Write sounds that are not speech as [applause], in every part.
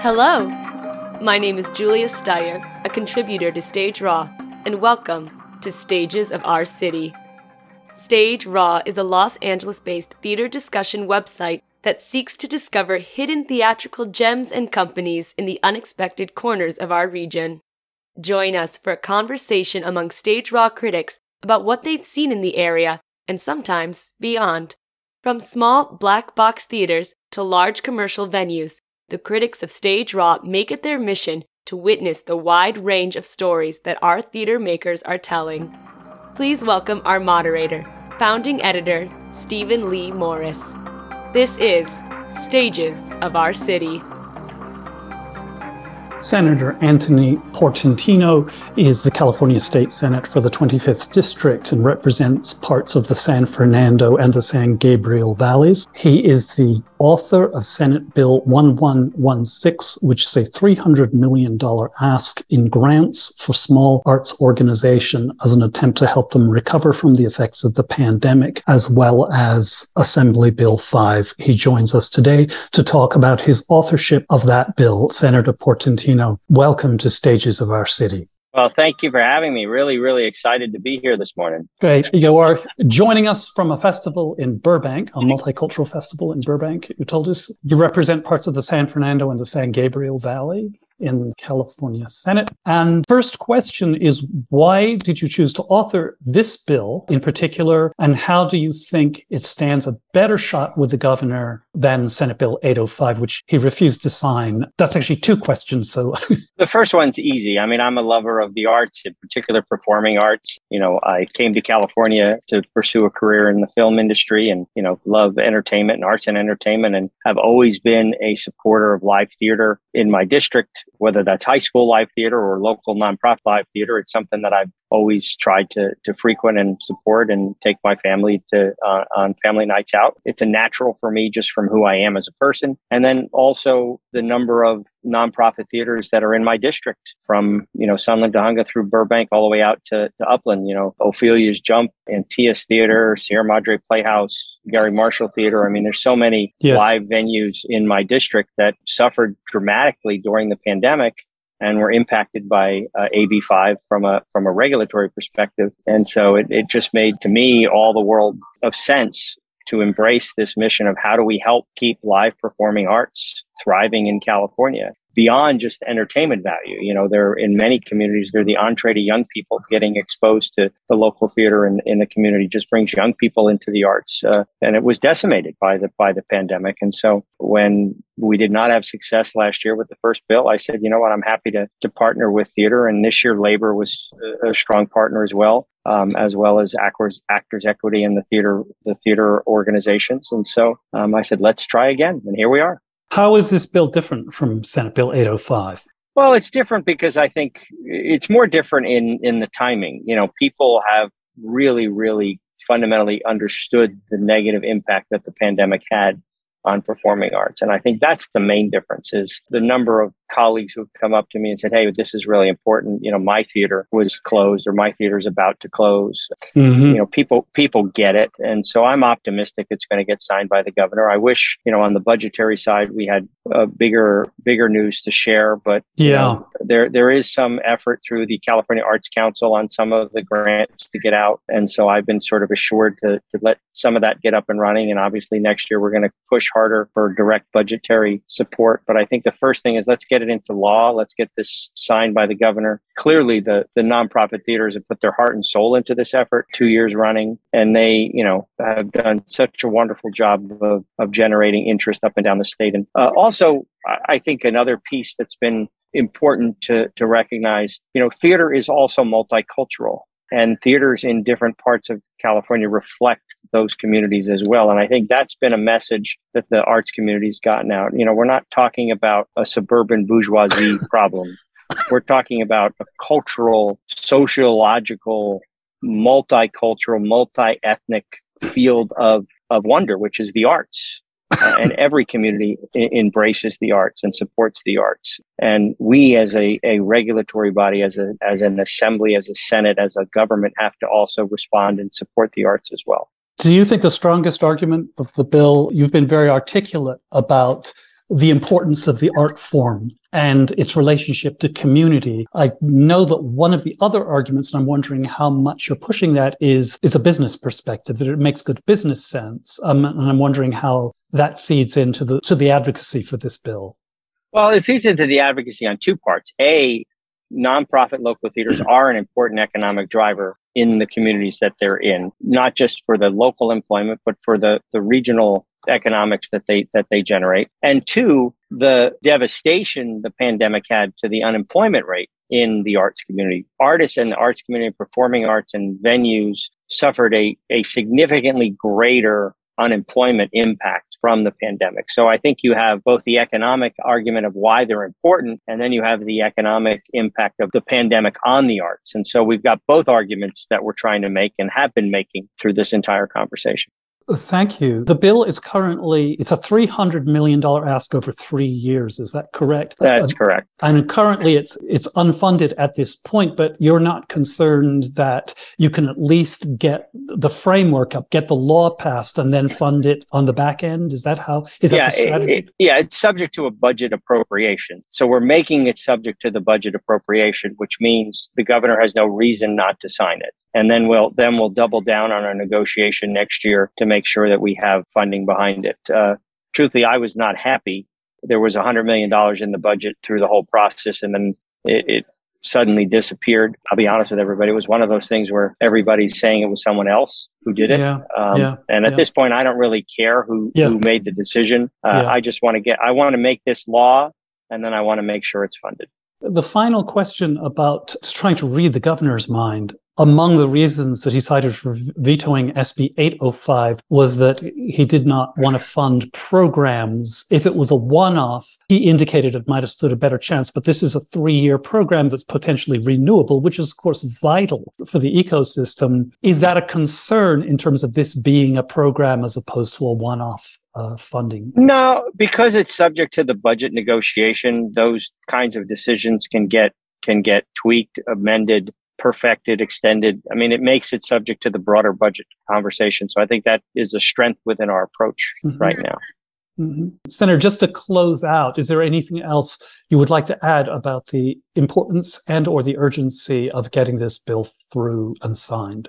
Hello, my name is Julia Steyer, a contributor to Stage Raw, and welcome to Stages of Our City. Stage Raw is a Los Angeles based theater discussion website that seeks to discover hidden theatrical gems and companies in the unexpected corners of our region. Join us for a conversation among Stage Raw critics about what they've seen in the area and sometimes beyond. From small black box theaters to large commercial venues, the critics of Stage Raw make it their mission to witness the wide range of stories that our theater makers are telling. Please welcome our moderator, founding editor, Steven Leigh Morris. This is Stages of Our City. Senator Anthony Portantino is the California State Senate for the 25th District and represents parts of the San Fernando and the San Gabriel valleys. He is the author of Senate Bill 1116, which is a $300 million ask in grants for small arts organization as an attempt to help them recover from the effects of the pandemic, as well as Assembly Bill 5. He joins us today to talk about his authorship of that bill. Senator Portantino Valentino, welcome to Stages of Our City. Well, thank you for having me. Really, really excited to be here this morning. Great. You are joining us from a festival in Burbank, a multicultural festival in Burbank. You told us you represent parts of the San Fernando and the San Gabriel Valley in California Senate. And first question is why did you choose to author this bill in particular? And how do you think it stands a better shot with the governor than Senate Bill 805, which he refused to sign? That's actually two questions. So [laughs] the first one's easy. I mean, I'm a lover of the arts, in particular performing arts. You know, I came to California to pursue a career in the film industry and, you know, love entertainment and arts and entertainment and have always been a supporter of live theater in my district whether that's high school live theater or local nonprofit live theater. It's something that I've always tried to to frequent and support and take my family to uh, on family nights out. It's a natural for me just from who I am as a person, and then also the number of nonprofit theaters that are in my district, from you know Sunland Tujunga through Burbank all the way out to, to Upland. You know Ophelia's Jump, Antaeus Theater, Sierra Madre Playhouse, Garry Marshall Theater. I mean, there's so many yes. live venues in my district that suffered dramatically during the pandemic and were impacted by uh, AB5 from a from a regulatory perspective. And so it, it just made to me all the world of sense to embrace this mission of how do we help keep live performing arts thriving in California beyond just entertainment value. You know, they're in many communities, they're the entree to young people getting exposed to the local theater in, in the community just brings young people into the arts. Uh, and it was decimated by the, by the pandemic. And so when we did not have success last year with the first bill, I said, you know what, I'm happy to, to partner with theater. And this year, labor was a strong partner as well. Um, as well as actors, actors equity in the theater, the theater organizations. And so um, I said, let's try again. And here we are. How is this bill different from Senate Bill 805? Well, it's different because I think it's more different in in the timing. You know, people have really, really fundamentally understood the negative impact that the pandemic had on performing arts. And I think that's the main difference is the number of colleagues who have come up to me and said, Hey, this is really important. You know, my theater was closed or my theater is about to close. Mm-hmm. You know, people, people get it. And so I'm optimistic it's going to get signed by the governor. I wish, you know, on the budgetary side, we had a bigger, bigger news to share, but yeah, you know, there, there is some effort through the California Arts Council on some of the grants to get out. And so I've been sort of assured to, to let some of that get up and running. And obviously next year we're going to push harder for direct budgetary support. But I think the first thing is let's get it into law. Let's get this signed by the governor. Clearly, the, the nonprofit theaters have put their heart and soul into this effort two years running. And they, you know, have done such a wonderful job of, of generating interest up and down the state. And uh, also, I think another piece that's been important to, to recognize, you know, theater is also multicultural and theaters in different parts of California reflect those communities as well. And I think that's been a message that the arts community's gotten out. You know, we're not talking about a suburban bourgeoisie [laughs] problem. We're talking about a cultural, sociological, multicultural, multi-ethnic field of, of wonder, which is the arts. [laughs] And every community embraces the arts and supports the arts. And we, as a, a regulatory body, as a as an assembly, as a senate, as a government, have to also respond and support the arts as well. Do you think the strongest argument of the bill? You've been very articulate about the importance of the art form and its relationship to community. I know that one of the other arguments, and I'm wondering how much you're pushing that, is is a business perspective that it makes good business sense, um, and I'm wondering how that feeds into the to the advocacy for this bill. Well, it feeds into the advocacy on two parts. A, nonprofit local theaters are an important economic driver in the communities that they're in, not just for the local employment, but for the, the regional economics that they that they generate. And two, the devastation the pandemic had to the unemployment rate in the arts community. Artists and the arts community, performing arts and venues suffered a, a significantly greater unemployment impact from the pandemic. So I think you have both the economic argument of why they're important, and then you have the economic impact of the pandemic on the arts. And so we've got both arguments that we're trying to make and have been making through this entire conversation. Thank you. The bill is currently it's a three hundred million dollar ask over three years. Is that correct? That's uh, correct. And currently, it's it's unfunded at this point. But you're not concerned that you can at least get the framework up, get the law passed, and then fund it on the back end. Is that how? Is yeah, that the strategy? It, it, yeah, it's subject to a budget appropriation. So we're making it subject to the budget appropriation, which means the governor has no reason not to sign it and then we'll then we'll double down on our negotiation next year to make sure that we have funding behind it. Uh, truthfully, I was not happy. There was a hundred million dollars in the budget through the whole process, and then it, it suddenly disappeared. I'll be honest with everybody; it was one of those things where everybody's saying it was someone else who did it. Yeah, um, yeah, and at yeah. this point, I don't really care who who made the decision. Uh, Yeah. I just want to get. I want to make this law, and then I want to make sure it's funded. The final question about trying to read the governor's mind. Among the reasons that he cited for vetoing SB 805 was that he did not want to fund programs. If it was a one off, he indicated it might have stood a better chance. But this is a three year program that's potentially renewable, which is, of course, vital for the ecosystem. Is that a concern in terms of this being a program as opposed to a one off uh, funding? No, because it's subject to the budget negotiation, those kinds of decisions can get can get tweaked, amended, perfected, extended. I mean, it makes it subject to the broader budget conversation. So I think that is a strength within our approach Mhm. right now. Mhm. Senator, just to close out, is there anything else you would like to add about the importance and or the urgency of getting this bill through and signed?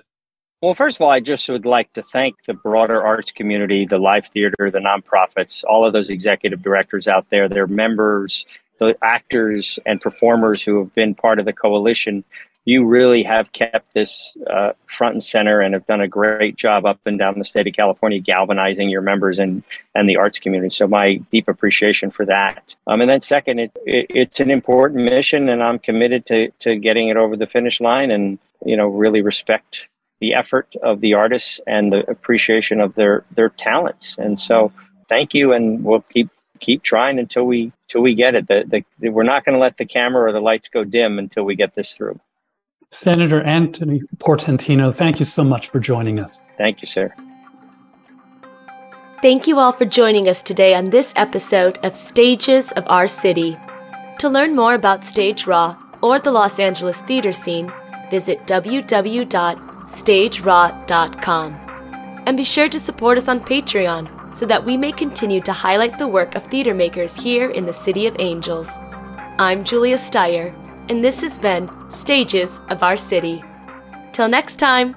Well, first of all, I just would like to thank the broader arts community, the live theater, the nonprofits, all of those executive directors out there, their members, the actors and performers who have been part of the coalition. You really have kept this uh, front and center and have done a great job up and down the state of California, galvanizing your members and and the arts community. So my deep appreciation for that. Um, and then second, it, it, it's an important mission, and I'm committed to to getting it over the finish line, and you know really respect the effort of the artists and the appreciation of their their talents. And so, thank you, and we'll keep keep trying until we till we get it. The, the, we're not going to let the camera or the lights go dim until we get this through. Senator Anthony Portantino, thank you so much for joining us. Thank you, sir. Thank you all for joining us today on this episode of Stages of Our City. To learn more about Stage Raw or the Los Angeles theater scene, visit www.stageraw.com. And be sure to support us on Patreon so that we may continue to highlight the work of theater makers here in the City of Angels. I'm Julia Steyer, and this has been Stages of Our City. Till next time!